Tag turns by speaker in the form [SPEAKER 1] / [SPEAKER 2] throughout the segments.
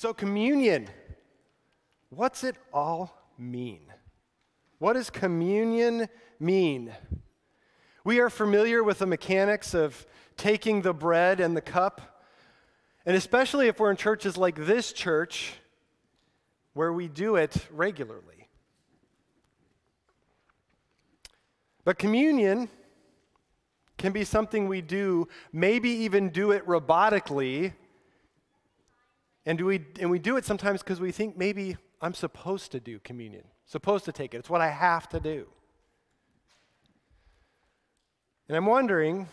[SPEAKER 1] So, communion, what's it all mean? What does communion mean? We are familiar with the mechanics of taking the bread and the cup, and especially if we're in churches like this church, where we do it regularly. But communion can be something we do, maybe even do it robotically. And, do we, and we do it sometimes because we think maybe I'm supposed to do communion, supposed to take it. It's what I have to do. And I'm wondering,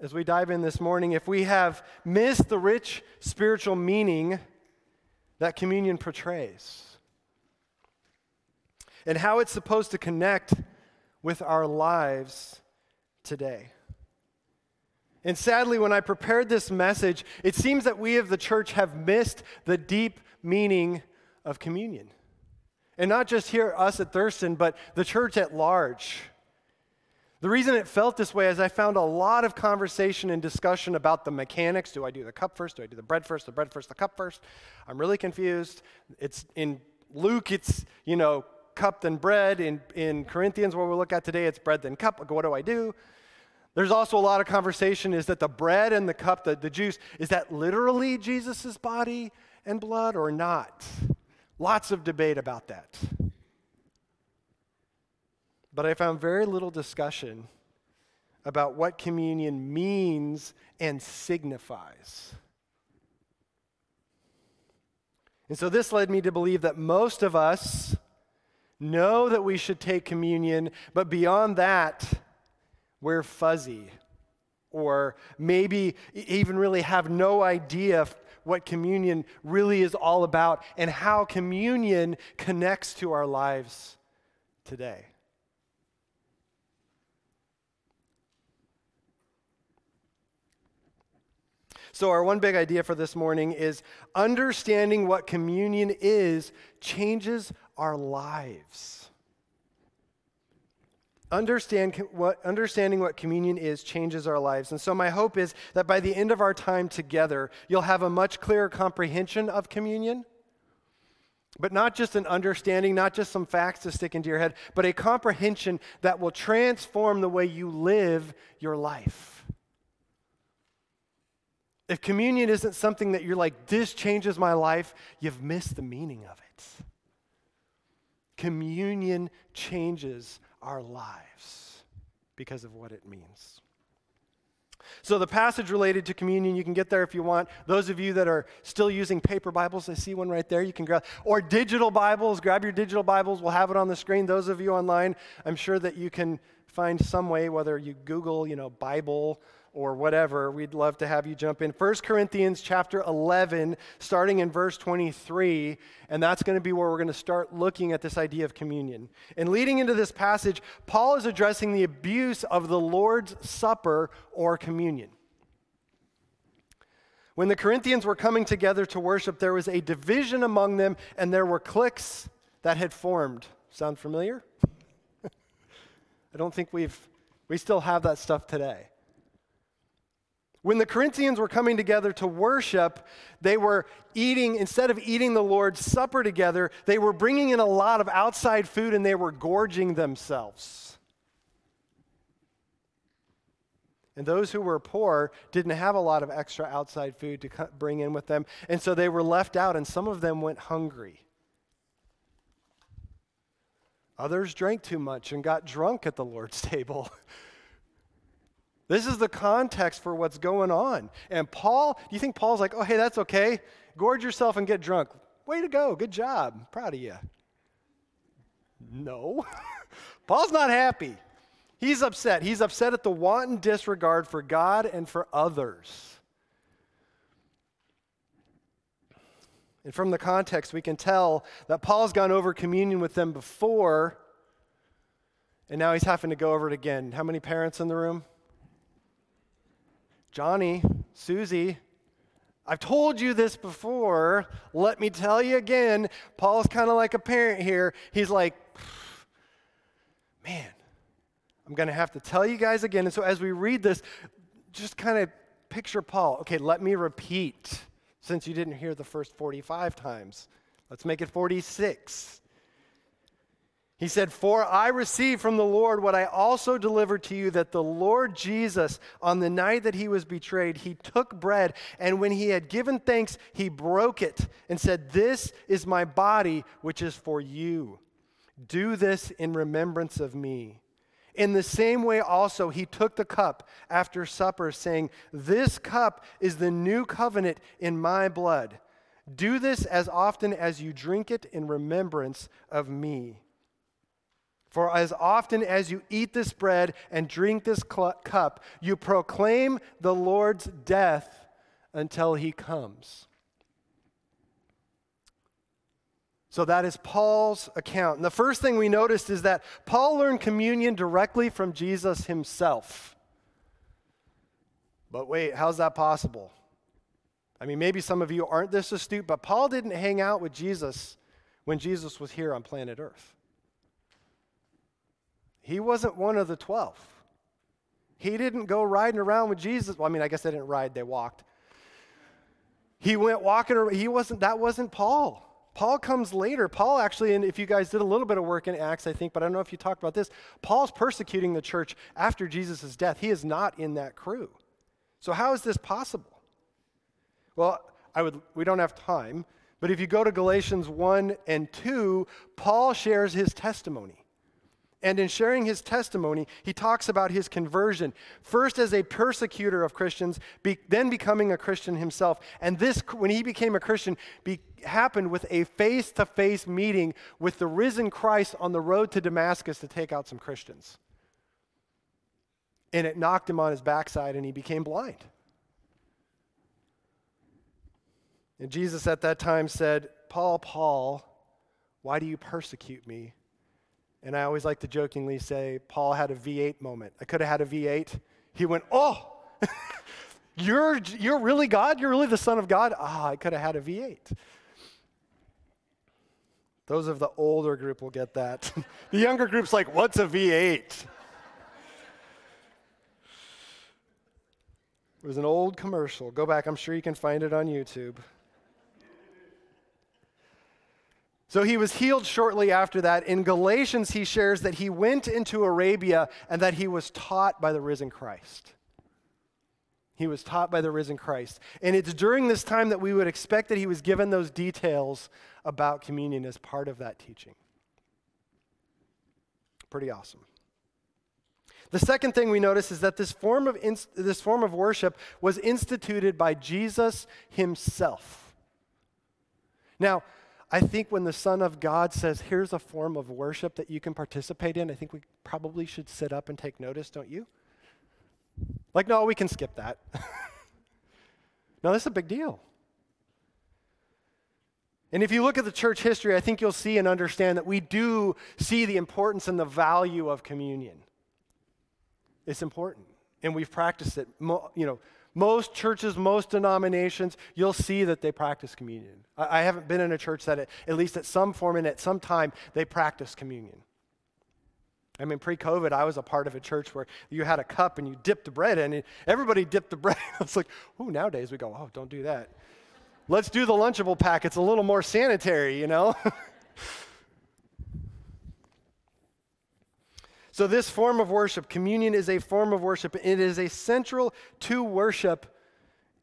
[SPEAKER 1] as we dive in this morning, if we have missed the rich spiritual meaning that communion portrays and how it's supposed to connect with our lives today. And sadly, when I prepared this message, it seems that we of the church have missed the deep meaning of communion. And not just here, us at Thurston, but the church at large. The reason it felt this way is I found a lot of conversation and discussion about the mechanics. Do I do the cup first? Do I do the bread first? The bread first, the cup first? I'm really confused. It's in Luke, it's, you know, cup then bread. In, in Corinthians, what we'll look at today, it's bread then cup. What do I do? There's also a lot of conversation is that the bread and the cup, the, the juice, is that literally Jesus' body and blood or not? Lots of debate about that. But I found very little discussion about what communion means and signifies. And so this led me to believe that most of us know that we should take communion, but beyond that, we're fuzzy, or maybe even really have no idea what communion really is all about and how communion connects to our lives today. So, our one big idea for this morning is understanding what communion is changes our lives. Understand what, understanding what communion is changes our lives. And so, my hope is that by the end of our time together, you'll have a much clearer comprehension of communion. But not just an understanding, not just some facts to stick into your head, but a comprehension that will transform the way you live your life. If communion isn't something that you're like, this changes my life, you've missed the meaning of it. Communion changes our lives because of what it means. So, the passage related to communion, you can get there if you want. Those of you that are still using paper Bibles, I see one right there, you can grab, or digital Bibles, grab your digital Bibles, we'll have it on the screen. Those of you online, I'm sure that you can find some way, whether you Google, you know, Bible or whatever, we'd love to have you jump in. 1 Corinthians chapter 11, starting in verse 23, and that's going to be where we're going to start looking at this idea of communion. And leading into this passage, Paul is addressing the abuse of the Lord's Supper or communion. When the Corinthians were coming together to worship, there was a division among them, and there were cliques that had formed. Sound familiar? I don't think we've, we still have that stuff today. When the Corinthians were coming together to worship, they were eating, instead of eating the Lord's Supper together, they were bringing in a lot of outside food and they were gorging themselves. And those who were poor didn't have a lot of extra outside food to bring in with them, and so they were left out, and some of them went hungry. Others drank too much and got drunk at the Lord's table. This is the context for what's going on. And Paul, do you think Paul's like, oh, hey, that's okay? Gorge yourself and get drunk. Way to go. Good job. Proud of you. No. Paul's not happy. He's upset. He's upset at the wanton disregard for God and for others. And from the context, we can tell that Paul's gone over communion with them before, and now he's having to go over it again. How many parents in the room? Johnny, Susie, I've told you this before. Let me tell you again. Paul's kind of like a parent here. He's like, man, I'm going to have to tell you guys again. And so as we read this, just kind of picture Paul. Okay, let me repeat since you didn't hear the first 45 times. Let's make it 46. He said, For I received from the Lord what I also delivered to you that the Lord Jesus, on the night that he was betrayed, he took bread, and when he had given thanks, he broke it and said, This is my body, which is for you. Do this in remembrance of me. In the same way, also, he took the cup after supper, saying, This cup is the new covenant in my blood. Do this as often as you drink it in remembrance of me. For as often as you eat this bread and drink this cl- cup, you proclaim the Lord's death until he comes. So that is Paul's account. And the first thing we noticed is that Paul learned communion directly from Jesus himself. But wait, how's that possible? I mean, maybe some of you aren't this astute, but Paul didn't hang out with Jesus when Jesus was here on planet Earth. He wasn't one of the 12. He didn't go riding around with Jesus. Well, I mean, I guess they didn't ride, they walked. He went walking around. He wasn't, that wasn't Paul. Paul comes later. Paul actually, and if you guys did a little bit of work in Acts, I think, but I don't know if you talked about this, Paul's persecuting the church after Jesus' death. He is not in that crew. So how is this possible? Well, I would we don't have time, but if you go to Galatians 1 and 2, Paul shares his testimony. And in sharing his testimony, he talks about his conversion, first as a persecutor of Christians, be, then becoming a Christian himself. And this, when he became a Christian, be, happened with a face to face meeting with the risen Christ on the road to Damascus to take out some Christians. And it knocked him on his backside, and he became blind. And Jesus at that time said, Paul, Paul, why do you persecute me? And I always like to jokingly say, Paul had a V8 moment. I could have had a V8. He went, Oh, you're, you're really God? You're really the Son of God? Ah, I could have had a V8. Those of the older group will get that. the younger group's like, What's a V8? It was an old commercial. Go back, I'm sure you can find it on YouTube. So he was healed shortly after that. In Galatians, he shares that he went into Arabia and that he was taught by the risen Christ. He was taught by the risen Christ. And it's during this time that we would expect that he was given those details about communion as part of that teaching. Pretty awesome. The second thing we notice is that this form of, this form of worship was instituted by Jesus himself. Now, I think when the Son of God says, here's a form of worship that you can participate in, I think we probably should sit up and take notice, don't you? Like, no, we can skip that. no, this is a big deal. And if you look at the church history, I think you'll see and understand that we do see the importance and the value of communion. It's important, and we've practiced it. You know, most churches, most denominations, you'll see that they practice communion. I, I haven't been in a church that, it, at least at some form and at some time, they practice communion. I mean, pre COVID, I was a part of a church where you had a cup and you dipped the bread in, and everybody dipped the bread. it's like, oh, nowadays we go, oh, don't do that. Let's do the Lunchable pack. It's a little more sanitary, you know? So, this form of worship, communion, is a form of worship. It is a central to worship,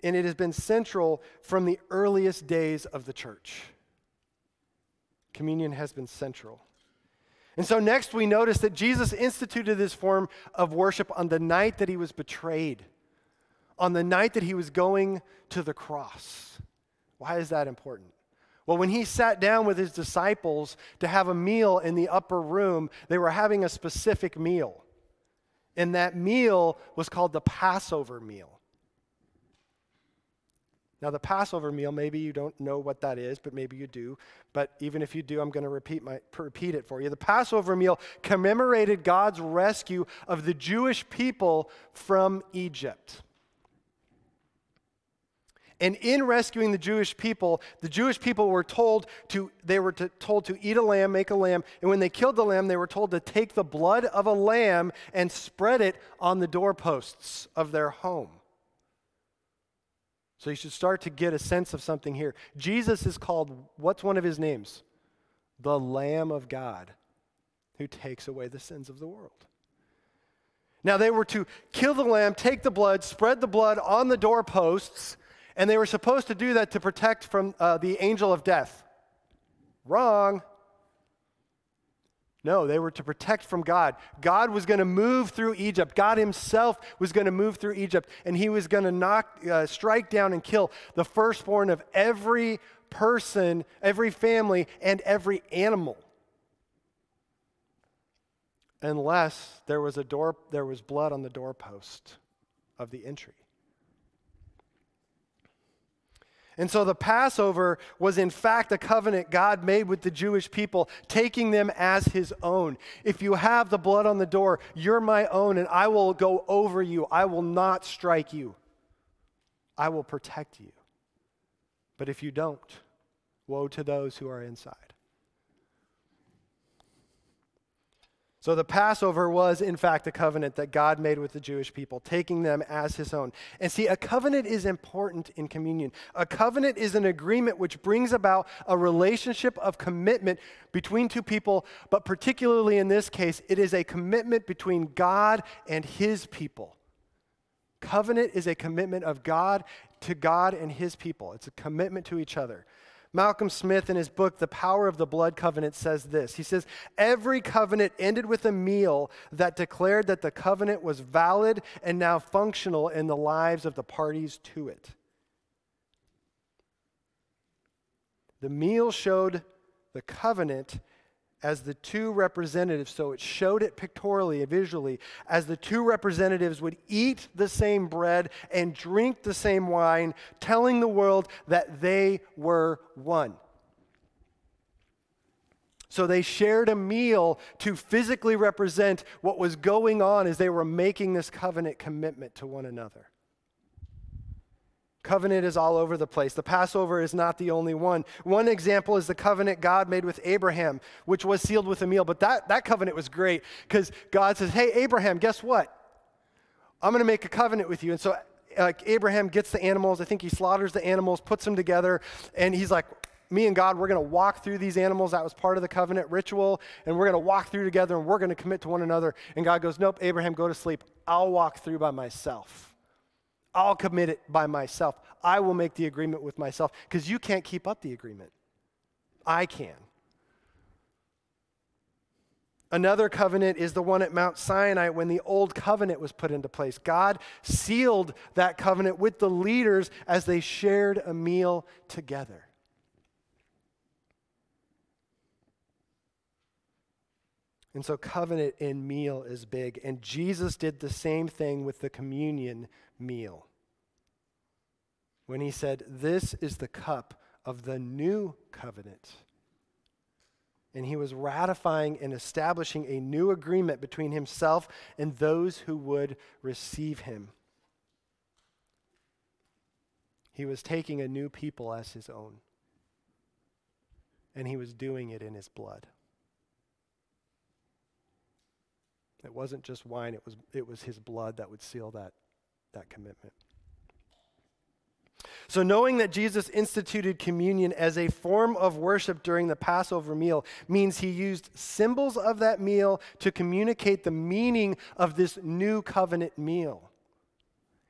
[SPEAKER 1] and it has been central from the earliest days of the church. Communion has been central. And so, next, we notice that Jesus instituted this form of worship on the night that he was betrayed, on the night that he was going to the cross. Why is that important? Well, when he sat down with his disciples to have a meal in the upper room, they were having a specific meal. And that meal was called the Passover meal. Now, the Passover meal, maybe you don't know what that is, but maybe you do. But even if you do, I'm going to repeat, my, repeat it for you. The Passover meal commemorated God's rescue of the Jewish people from Egypt. And in rescuing the Jewish people, the Jewish people were told to they were to, told to eat a lamb, make a lamb, and when they killed the lamb, they were told to take the blood of a lamb and spread it on the doorposts of their home. So you should start to get a sense of something here. Jesus is called, what's one of his names? The Lamb of God who takes away the sins of the world. Now they were to kill the lamb, take the blood, spread the blood on the doorposts, and they were supposed to do that to protect from uh, the angel of death. Wrong. No, they were to protect from God. God was going to move through Egypt. God Himself was going to move through Egypt, and He was going to knock, uh, strike down and kill the firstborn of every person, every family, and every animal unless there was a door there was blood on the doorpost of the entry. And so the Passover was in fact a covenant God made with the Jewish people, taking them as his own. If you have the blood on the door, you're my own, and I will go over you. I will not strike you. I will protect you. But if you don't, woe to those who are inside. So the Passover was, in fact, a covenant that God made with the Jewish people, taking them as his own. And see, a covenant is important in communion. A covenant is an agreement which brings about a relationship of commitment between two people, but particularly in this case, it is a commitment between God and his people. Covenant is a commitment of God to God and his people, it's a commitment to each other. Malcolm Smith, in his book, The Power of the Blood Covenant, says this. He says, Every covenant ended with a meal that declared that the covenant was valid and now functional in the lives of the parties to it. The meal showed the covenant as the two representatives, so it showed it pictorially and visually, as the two representatives would eat the same bread and drink the same wine, telling the world that they were one. So they shared a meal to physically represent what was going on as they were making this covenant commitment to one another. Covenant is all over the place. The Passover is not the only one. One example is the covenant God made with Abraham, which was sealed with a meal. But that, that covenant was great because God says, Hey, Abraham, guess what? I'm going to make a covenant with you. And so uh, Abraham gets the animals. I think he slaughters the animals, puts them together, and he's like, me and God, we're going to walk through these animals. That was part of the covenant ritual. And we're going to walk through together and we're going to commit to one another. And God goes, Nope, Abraham, go to sleep. I'll walk through by myself. I'll commit it by myself. I will make the agreement with myself because you can't keep up the agreement. I can. Another covenant is the one at Mount Sinai when the old covenant was put into place. God sealed that covenant with the leaders as they shared a meal together. And so, covenant and meal is big. And Jesus did the same thing with the communion meal when he said, This is the cup of the new covenant. And he was ratifying and establishing a new agreement between himself and those who would receive him. He was taking a new people as his own. And he was doing it in his blood. It wasn't just wine, it was, it was his blood that would seal that, that commitment. So, knowing that Jesus instituted communion as a form of worship during the Passover meal means he used symbols of that meal to communicate the meaning of this new covenant meal.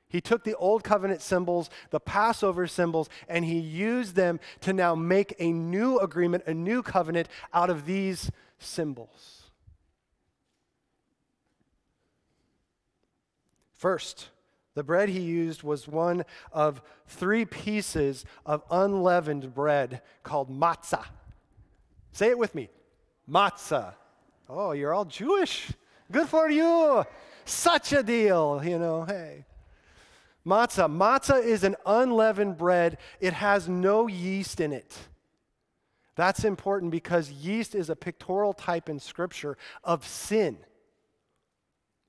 [SPEAKER 1] He took the old covenant symbols, the Passover symbols, and he used them to now make a new agreement, a new covenant out of these symbols. First, the bread he used was one of three pieces of unleavened bread called matzah. Say it with me matzah. Oh, you're all Jewish. Good for you. Such a deal, you know, hey. Matzah. Matzah is an unleavened bread, it has no yeast in it. That's important because yeast is a pictorial type in Scripture of sin.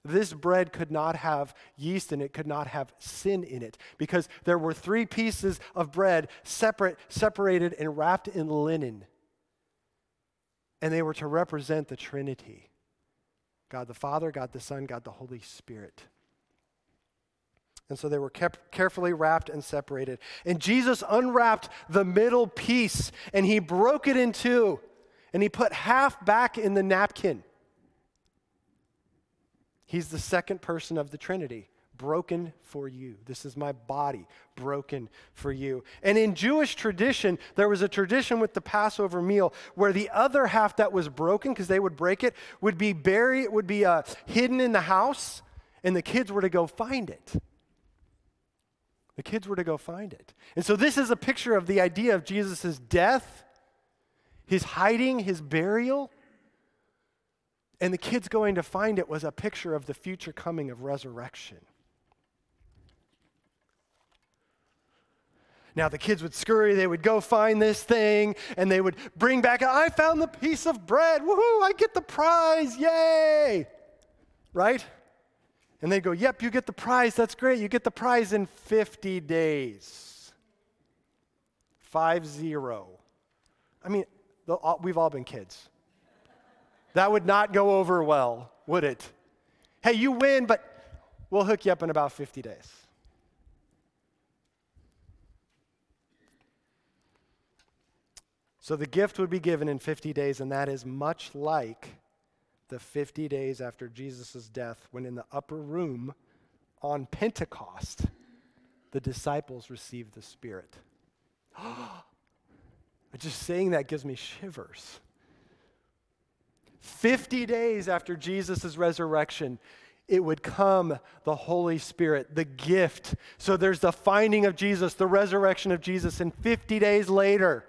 [SPEAKER 1] This bread could not have yeast in it, could not have sin in it, because there were three pieces of bread separate, separated and wrapped in linen. And they were to represent the Trinity God the Father, God the Son, God the Holy Spirit. And so they were kept carefully wrapped and separated. And Jesus unwrapped the middle piece and he broke it in two and he put half back in the napkin. He's the second person of the Trinity, broken for you. This is my body, broken for you. And in Jewish tradition, there was a tradition with the Passover meal where the other half that was broken, because they would break it, would be buried, would be uh, hidden in the house, and the kids were to go find it. The kids were to go find it. And so this is a picture of the idea of Jesus' death, his hiding, his burial and the kids going to find it was a picture of the future coming of resurrection. Now, the kids would scurry, they would go find this thing, and they would bring back, I found the piece of bread. Woohoo, I get the prize. Yay! Right? And they go, Yep, you get the prize. That's great. You get the prize in 50 days. Five zero. I mean, uh, we've all been kids. That would not go over well, would it? Hey, you win, but we'll hook you up in about 50 days. So the gift would be given in 50 days, and that is much like the 50 days after Jesus' death, when in the upper room on Pentecost, the disciples received the Spirit. Just saying that gives me shivers. 50 days after Jesus' resurrection, it would come the Holy Spirit, the gift. So there's the finding of Jesus, the resurrection of Jesus, and 50 days later,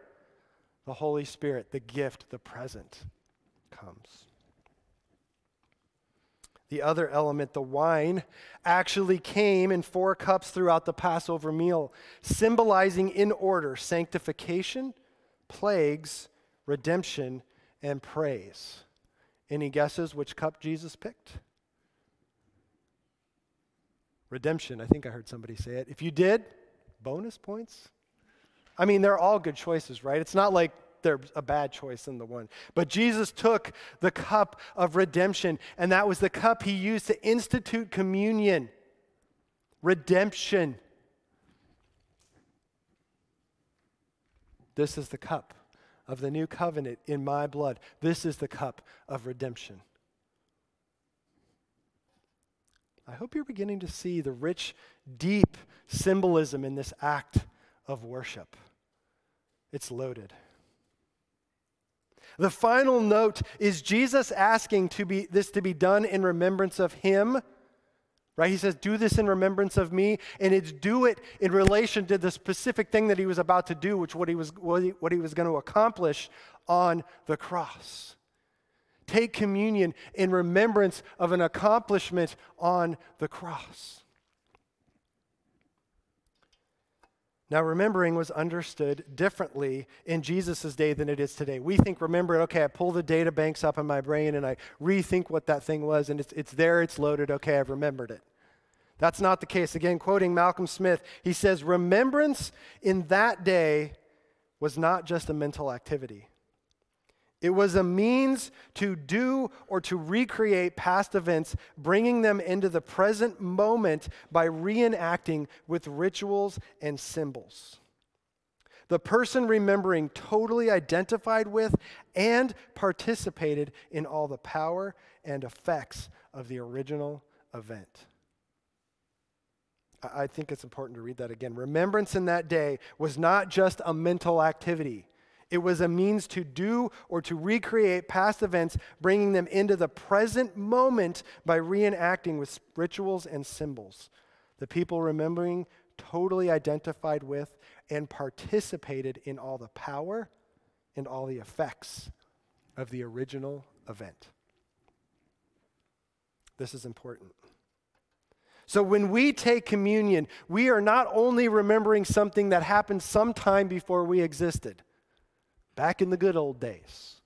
[SPEAKER 1] the Holy Spirit, the gift, the present, comes. The other element, the wine, actually came in four cups throughout the Passover meal, symbolizing in order sanctification, plagues, redemption, and praise. Any guesses which cup Jesus picked? Redemption. I think I heard somebody say it. If you did, bonus points. I mean, they're all good choices, right? It's not like they're a bad choice in the one. But Jesus took the cup of redemption, and that was the cup he used to institute communion. Redemption. This is the cup of the new covenant in my blood. This is the cup of redemption. I hope you're beginning to see the rich, deep symbolism in this act of worship. It's loaded. The final note is Jesus asking to be, this to be done in remembrance of him Right? He says, Do this in remembrance of me. And it's do it in relation to the specific thing that he was about to do, which what he was, what he, was going to accomplish on the cross. Take communion in remembrance of an accomplishment on the cross. Now, remembering was understood differently in Jesus' day than it is today. We think, remember, okay, I pull the data banks up in my brain and I rethink what that thing was, and it's, it's there, it's loaded, okay, I've remembered it. That's not the case. Again, quoting Malcolm Smith, he says, Remembrance in that day was not just a mental activity. It was a means to do or to recreate past events, bringing them into the present moment by reenacting with rituals and symbols. The person remembering totally identified with and participated in all the power and effects of the original event. I think it's important to read that again. Remembrance in that day was not just a mental activity. It was a means to do or to recreate past events, bringing them into the present moment by reenacting with rituals and symbols. The people remembering totally identified with and participated in all the power and all the effects of the original event. This is important. So when we take communion, we are not only remembering something that happened sometime before we existed, back in the good old days.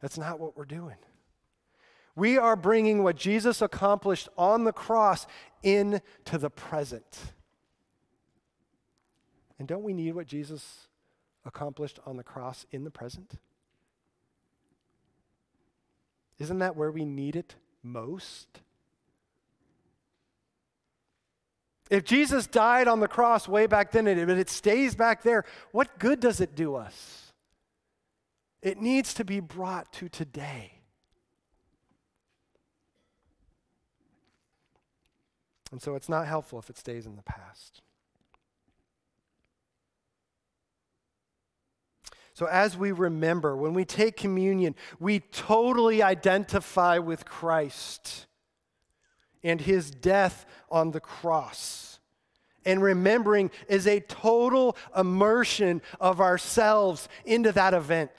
[SPEAKER 1] That's not what we're doing. We are bringing what Jesus accomplished on the cross into the present. And don't we need what Jesus accomplished on the cross in the present? Isn't that where we need it most? If Jesus died on the cross way back then, but it stays back there, what good does it do us? It needs to be brought to today. And so it's not helpful if it stays in the past. So, as we remember, when we take communion, we totally identify with Christ and his death on the cross. And remembering is a total immersion of ourselves into that event.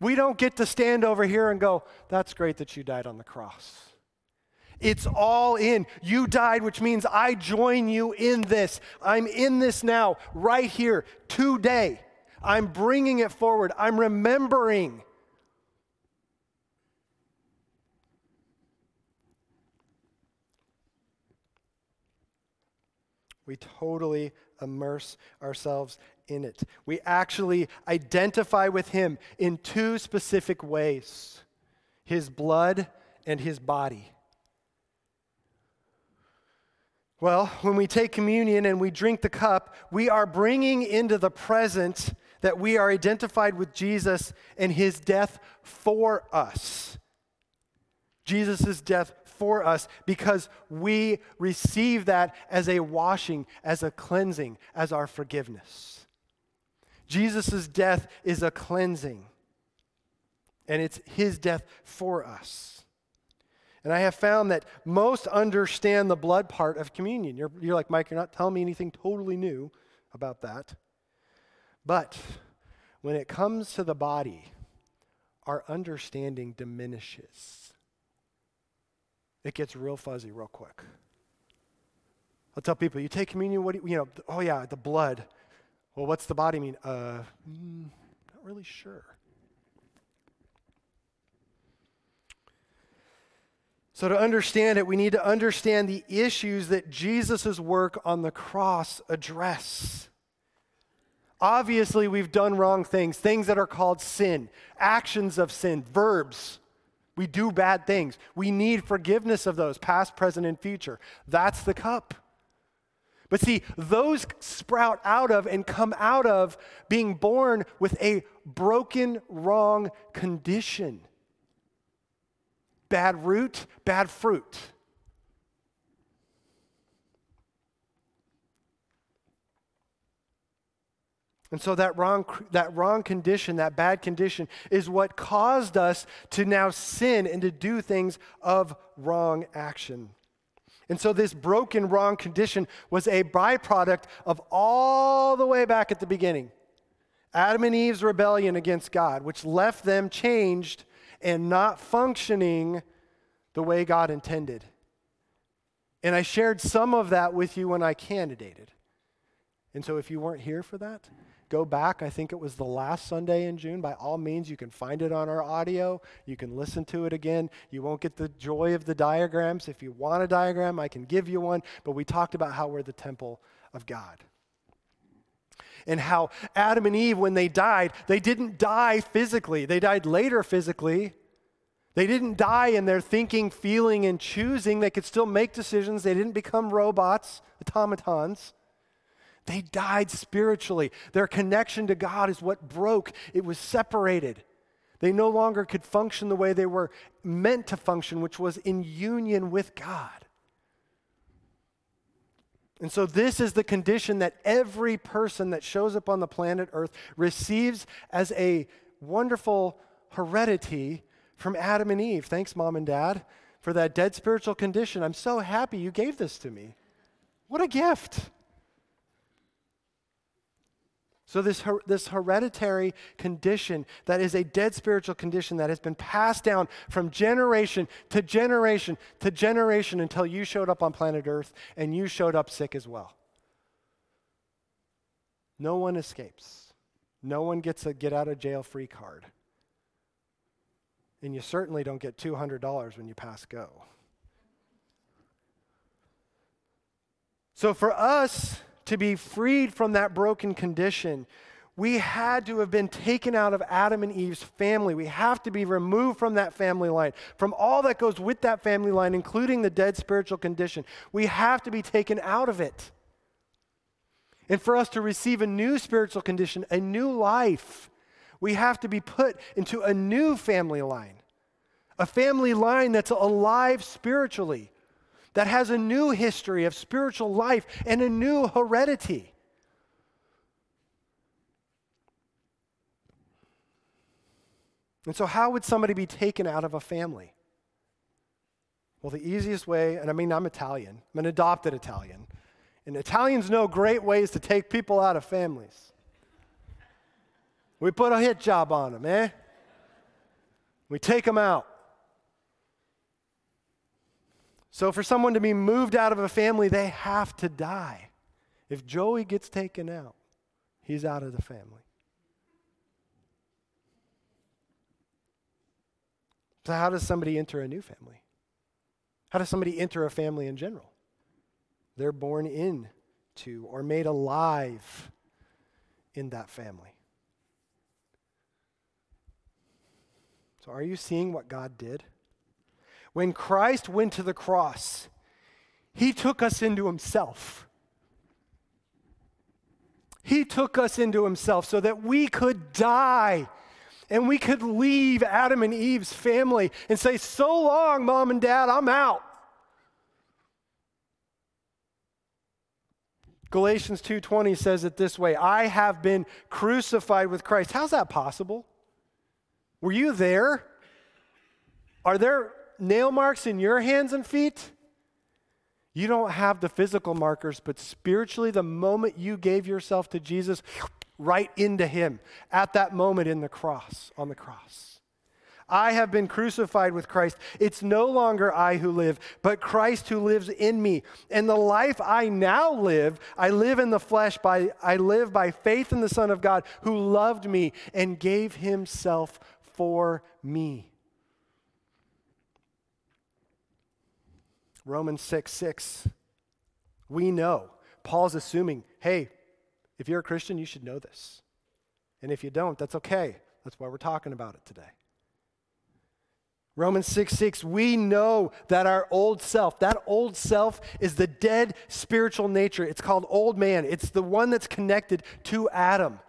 [SPEAKER 1] We don't get to stand over here and go, that's great that you died on the cross. It's all in. You died, which means I join you in this. I'm in this now, right here, today. I'm bringing it forward. I'm remembering. We totally immerse ourselves in it. We actually identify with Him in two specific ways His blood and His body. Well, when we take communion and we drink the cup, we are bringing into the present that we are identified with Jesus and his death for us. Jesus' death for us because we receive that as a washing, as a cleansing, as our forgiveness. Jesus' death is a cleansing, and it's his death for us. And I have found that most understand the blood part of communion. You're, you're like, Mike, you're not telling me anything totally new about that. But when it comes to the body, our understanding diminishes. It gets real fuzzy real quick. I'll tell people, you take communion, what do you, you know, oh yeah, the blood. Well, what's the body mean? Uh, mm, not really sure. So, to understand it, we need to understand the issues that Jesus' work on the cross address. Obviously, we've done wrong things, things that are called sin, actions of sin, verbs. We do bad things. We need forgiveness of those, past, present, and future. That's the cup. But see, those sprout out of and come out of being born with a broken, wrong condition bad root, bad fruit. And so that wrong, that wrong condition, that bad condition, is what caused us to now sin and to do things of wrong action. And so this broken, wrong condition was a byproduct of all the way back at the beginning Adam and Eve's rebellion against God, which left them changed and not functioning the way God intended. And I shared some of that with you when I candidated. And so if you weren't here for that, go back. I think it was the last Sunday in June. By all means, you can find it on our audio. You can listen to it again. You won't get the joy of the diagrams. If you want a diagram, I can give you one. But we talked about how we're the temple of God and how Adam and Eve, when they died, they didn't die physically. They died later physically. They didn't die in their thinking, feeling, and choosing. They could still make decisions. They didn't become robots, automatons. They died spiritually. Their connection to God is what broke, it was separated. They no longer could function the way they were meant to function, which was in union with God. And so, this is the condition that every person that shows up on the planet Earth receives as a wonderful heredity from Adam and Eve. Thanks, mom and dad, for that dead spiritual condition. I'm so happy you gave this to me. What a gift. So, this, her, this hereditary condition that is a dead spiritual condition that has been passed down from generation to generation to generation until you showed up on planet Earth and you showed up sick as well. No one escapes. No one gets a get out of jail free card. And you certainly don't get $200 when you pass go. So, for us, to be freed from that broken condition, we had to have been taken out of Adam and Eve's family. We have to be removed from that family line, from all that goes with that family line, including the dead spiritual condition. We have to be taken out of it. And for us to receive a new spiritual condition, a new life, we have to be put into a new family line, a family line that's alive spiritually, that has a new history of spiritual life and a new heredity. And so, how would somebody be taken out of a family? Well, the easiest way, and I mean, I'm Italian, I'm an adopted Italian, and Italians know great ways to take people out of families. We put a hit job on them, eh? We take them out. So, for someone to be moved out of a family, they have to die. If Joey gets taken out, he's out of the family. So, how does somebody enter a new family? How does somebody enter a family in general? They're born into or made alive in that family. So, are you seeing what God did? When Christ went to the cross, he took us into himself. He took us into himself so that we could die and we could leave Adam and Eve's family and say, So long, mom and dad, I'm out. Galatians 2:20 says it this way, I have been crucified with Christ. How's that possible? Were you there? Are there nail marks in your hands and feet? You don't have the physical markers, but spiritually, the moment you gave yourself to Jesus, right into him at that moment in the cross, on the cross. I have been crucified with Christ. It's no longer I who live, but Christ who lives in me. And the life I now live, I live in the flesh by I live by faith in the Son of God who loved me and gave himself for me. Romans 6 6. We know. Paul's assuming, hey, if you're a Christian, you should know this. And if you don't, that's okay. That's why we're talking about it today. Romans 6 6, we know that our old self, that old self is the dead spiritual nature. It's called old man. It's the one that's connected to Adam.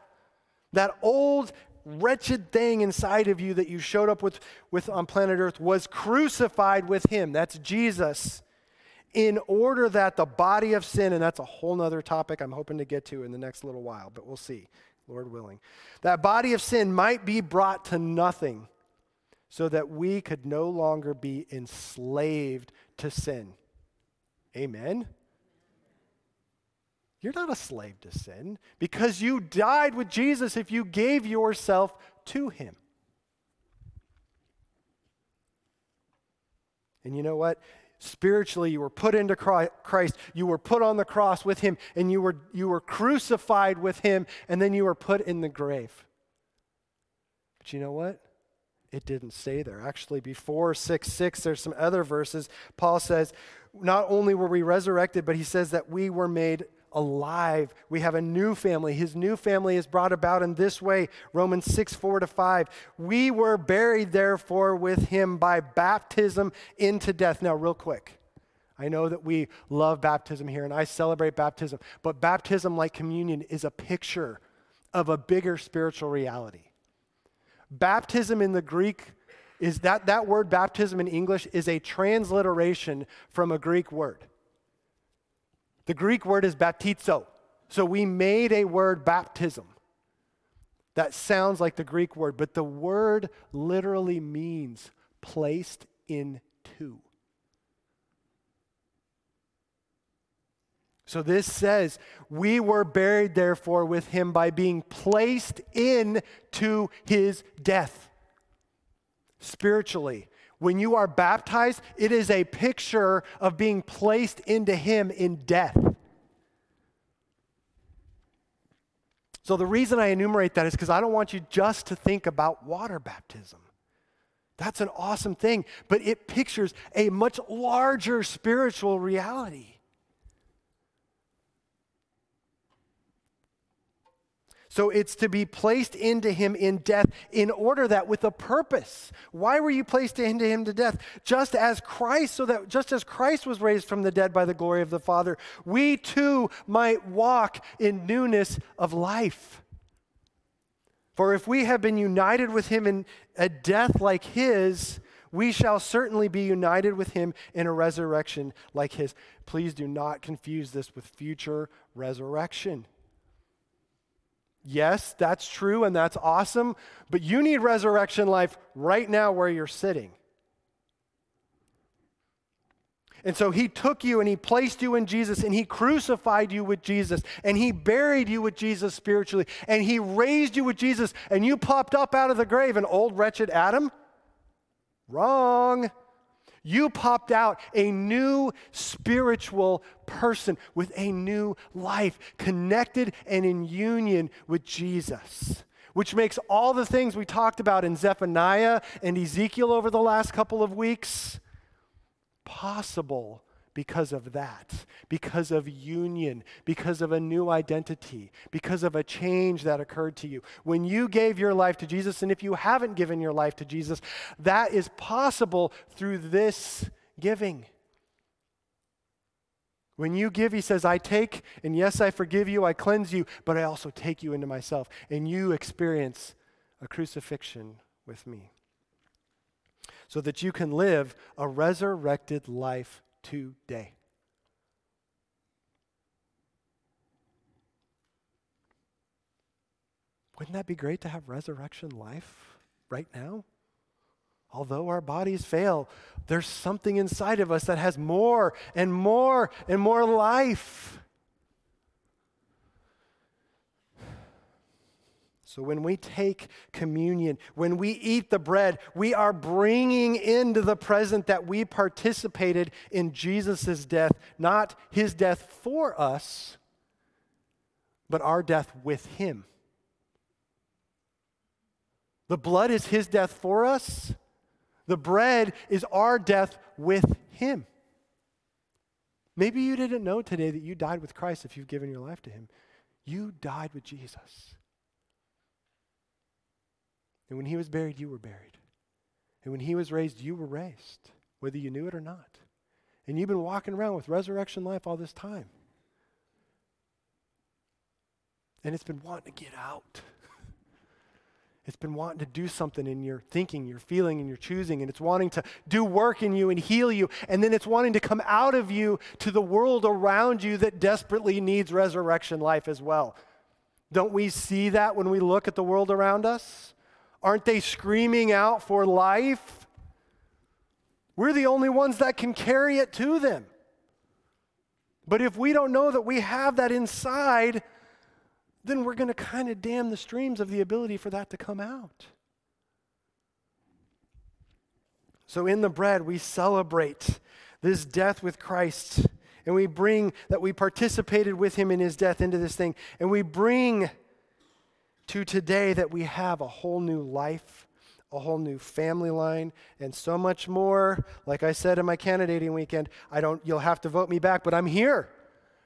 [SPEAKER 1] That old wretched thing inside of you that you showed up with, with on planet Earth was crucified with him. That's Jesus in order that the body of sin, and that's a whole nother topic I'm hoping to get to in the next little while, but we'll see, Lord willing, that body of sin might be brought to nothing so that we could no longer be enslaved to sin. Amen? You're not a slave to sin because you died with Jesus if you gave yourself to him. And you know what? Spiritually you were put into christ. You were put on the cross with him and you were you were crucified with him and then you were put in the grave. But you know what? It didn't stay there. Actually before 6 6 there's some other verses. Paul says not only were we resurrected but he says that we were made alive. We have a new family. His new family is brought about in this way Romans 6 4 to 5. We were buried, therefore, with him by baptism into death. Now, real quick. I know that we love baptism here and I celebrate baptism, but baptism, like communion, is a picture of a bigger spiritual reality. Baptism in the Greek is that that word baptism in English is a transliteration from a Greek word. The Greek word is baptizo. So we made a word baptism. That sounds like the Greek word, but the word literally means placed into. So this says, we were buried therefore with him by being placed into his death. Spiritually, when you are baptized, it is a picture of being placed into Him in death. So, the reason I enumerate that is because I don't want you just to think about water baptism. That's an awesome thing, but it pictures a much larger spiritual reality. So it's to be placed into him in death in order that with a purpose. Why were you placed into him to death? Just as Christ, so that just as Christ was raised from the dead by the glory of the Father, we too might walk in newness of life. For if we have been united with him in a death like his, we shall certainly be united with him in a resurrection like his. Please do not confuse this with future resurrection. Yes, that's true and that's awesome, but you need resurrection life right now where you're sitting. And so he took you and he placed you in Jesus and he crucified you with Jesus and he buried you with Jesus spiritually and he raised you with Jesus and you popped up out of the grave, an old wretched Adam. Wrong. You popped out a new spiritual person with a new life, connected and in union with Jesus, which makes all the things we talked about in Zephaniah and Ezekiel over the last couple of weeks possible because of that, because of union, because of a new identity, because of a change that occurred to you. When you gave your life to Jesus, and if you haven't given your life to Jesus, that is possible through this giving. When you give, he says, I take, and yes, I forgive you, I cleanse you, but I also take you into myself. And you experience a crucifixion with me. So that you can live a resurrected life today. Wouldn't that be great to have resurrection life right now? Although our bodies fail, there's something inside of us that has more and more and more life. So when we take communion, when we eat the bread, we are bringing into the present that we participated in Jesus' death, not his death for us, but our death with him. The blood is his death for us, the bread is our death with him. Maybe you didn't know today that you died with Christ if you've given your life to him. You died with Jesus. And when he was buried, you were buried. And when he was raised, you were raised, whether you knew it or not. And you've been walking around with resurrection life all this time. And it's been wanting to get out. It's been wanting to do something in your thinking, your feeling, and your choosing, and it's wanting to do work in you and heal you, and then it's wanting to come out of you to the world around you that desperately needs resurrection life as well. Don't we see that when we look at the world around us? Aren't they screaming out for life? We're the only ones that can carry it to them. But if we don't know that we have that inside, then we're going to kind of dam the streams of the ability for that to come out. So in the bread, we celebrate this death with Christ, and we bring that we participated with him in his death into this thing, and we bring to today that we have a whole new life, a whole new family line, and so much more. Like I said in my candidating weekend, I don't you'll have to vote me back, but I'm here.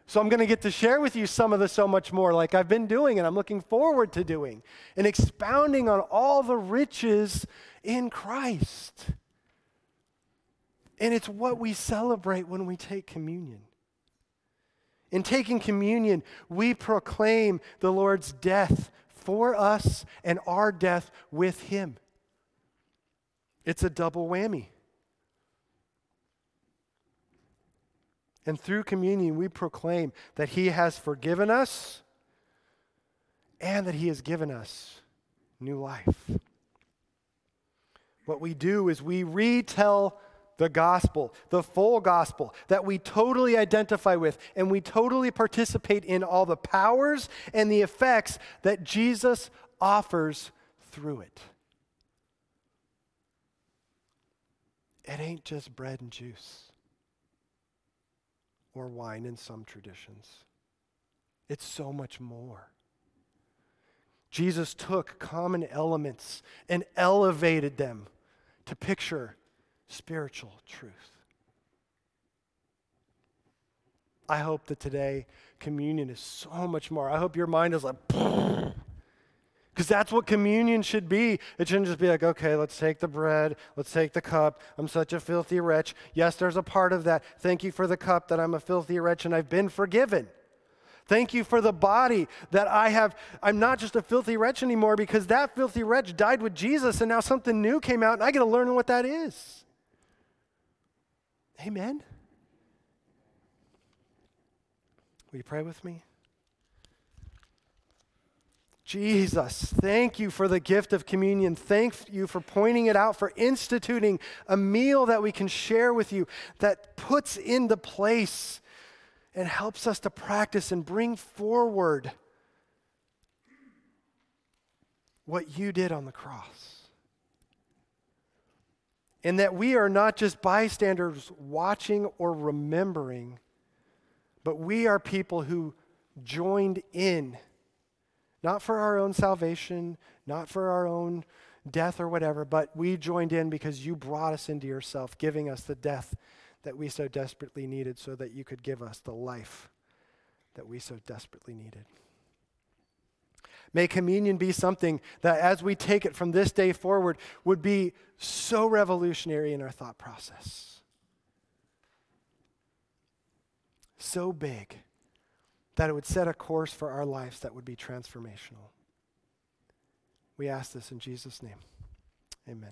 [SPEAKER 1] So I'm going to get to share with you some of the so much more like I've been doing and I'm looking forward to doing and expounding on all the riches in Christ. And it's what we celebrate when we take communion. In taking communion, we proclaim the Lord's death for us and our death with him. It's a double whammy. And through communion, we proclaim that he has forgiven us and that he has given us new life. What we do is we retell the gospel, the full gospel that we totally identify with and we totally participate in all the powers and the effects that Jesus offers through it. It ain't just bread and juice or wine in some traditions, it's so much more. Jesus took common elements and elevated them to picture spiritual truth. I hope that today communion is so much more. I hope your mind is like, Because that's what communion should be. It shouldn't just be like, okay, let's take the bread, let's take the cup. I'm such a filthy wretch. Yes, there's a part of that. Thank you for the cup that I'm a filthy wretch and I've been forgiven. Thank you for the body that I have. I'm not just a filthy wretch anymore because that filthy wretch died with Jesus and now something new came out and I get to learn what that is. Amen. Will you pray with me? Jesus, thank you for the gift of communion. Thank you for pointing it out, for instituting a meal that we can share with you that puts into place and helps us to practice and bring forward what you did on the cross. And that we are not just bystanders watching or remembering, but we are people who joined in not for our own salvation, not for our own death or whatever, but we joined in because you brought us into yourself, giving us the death that we so desperately needed so that you could give us the life that we so desperately needed. May communion be something that, as we take it from this day forward, would be so revolutionary in our thought process. So big that it would set a course for our lives that would be transformational. We ask this in Jesus' name. Amen.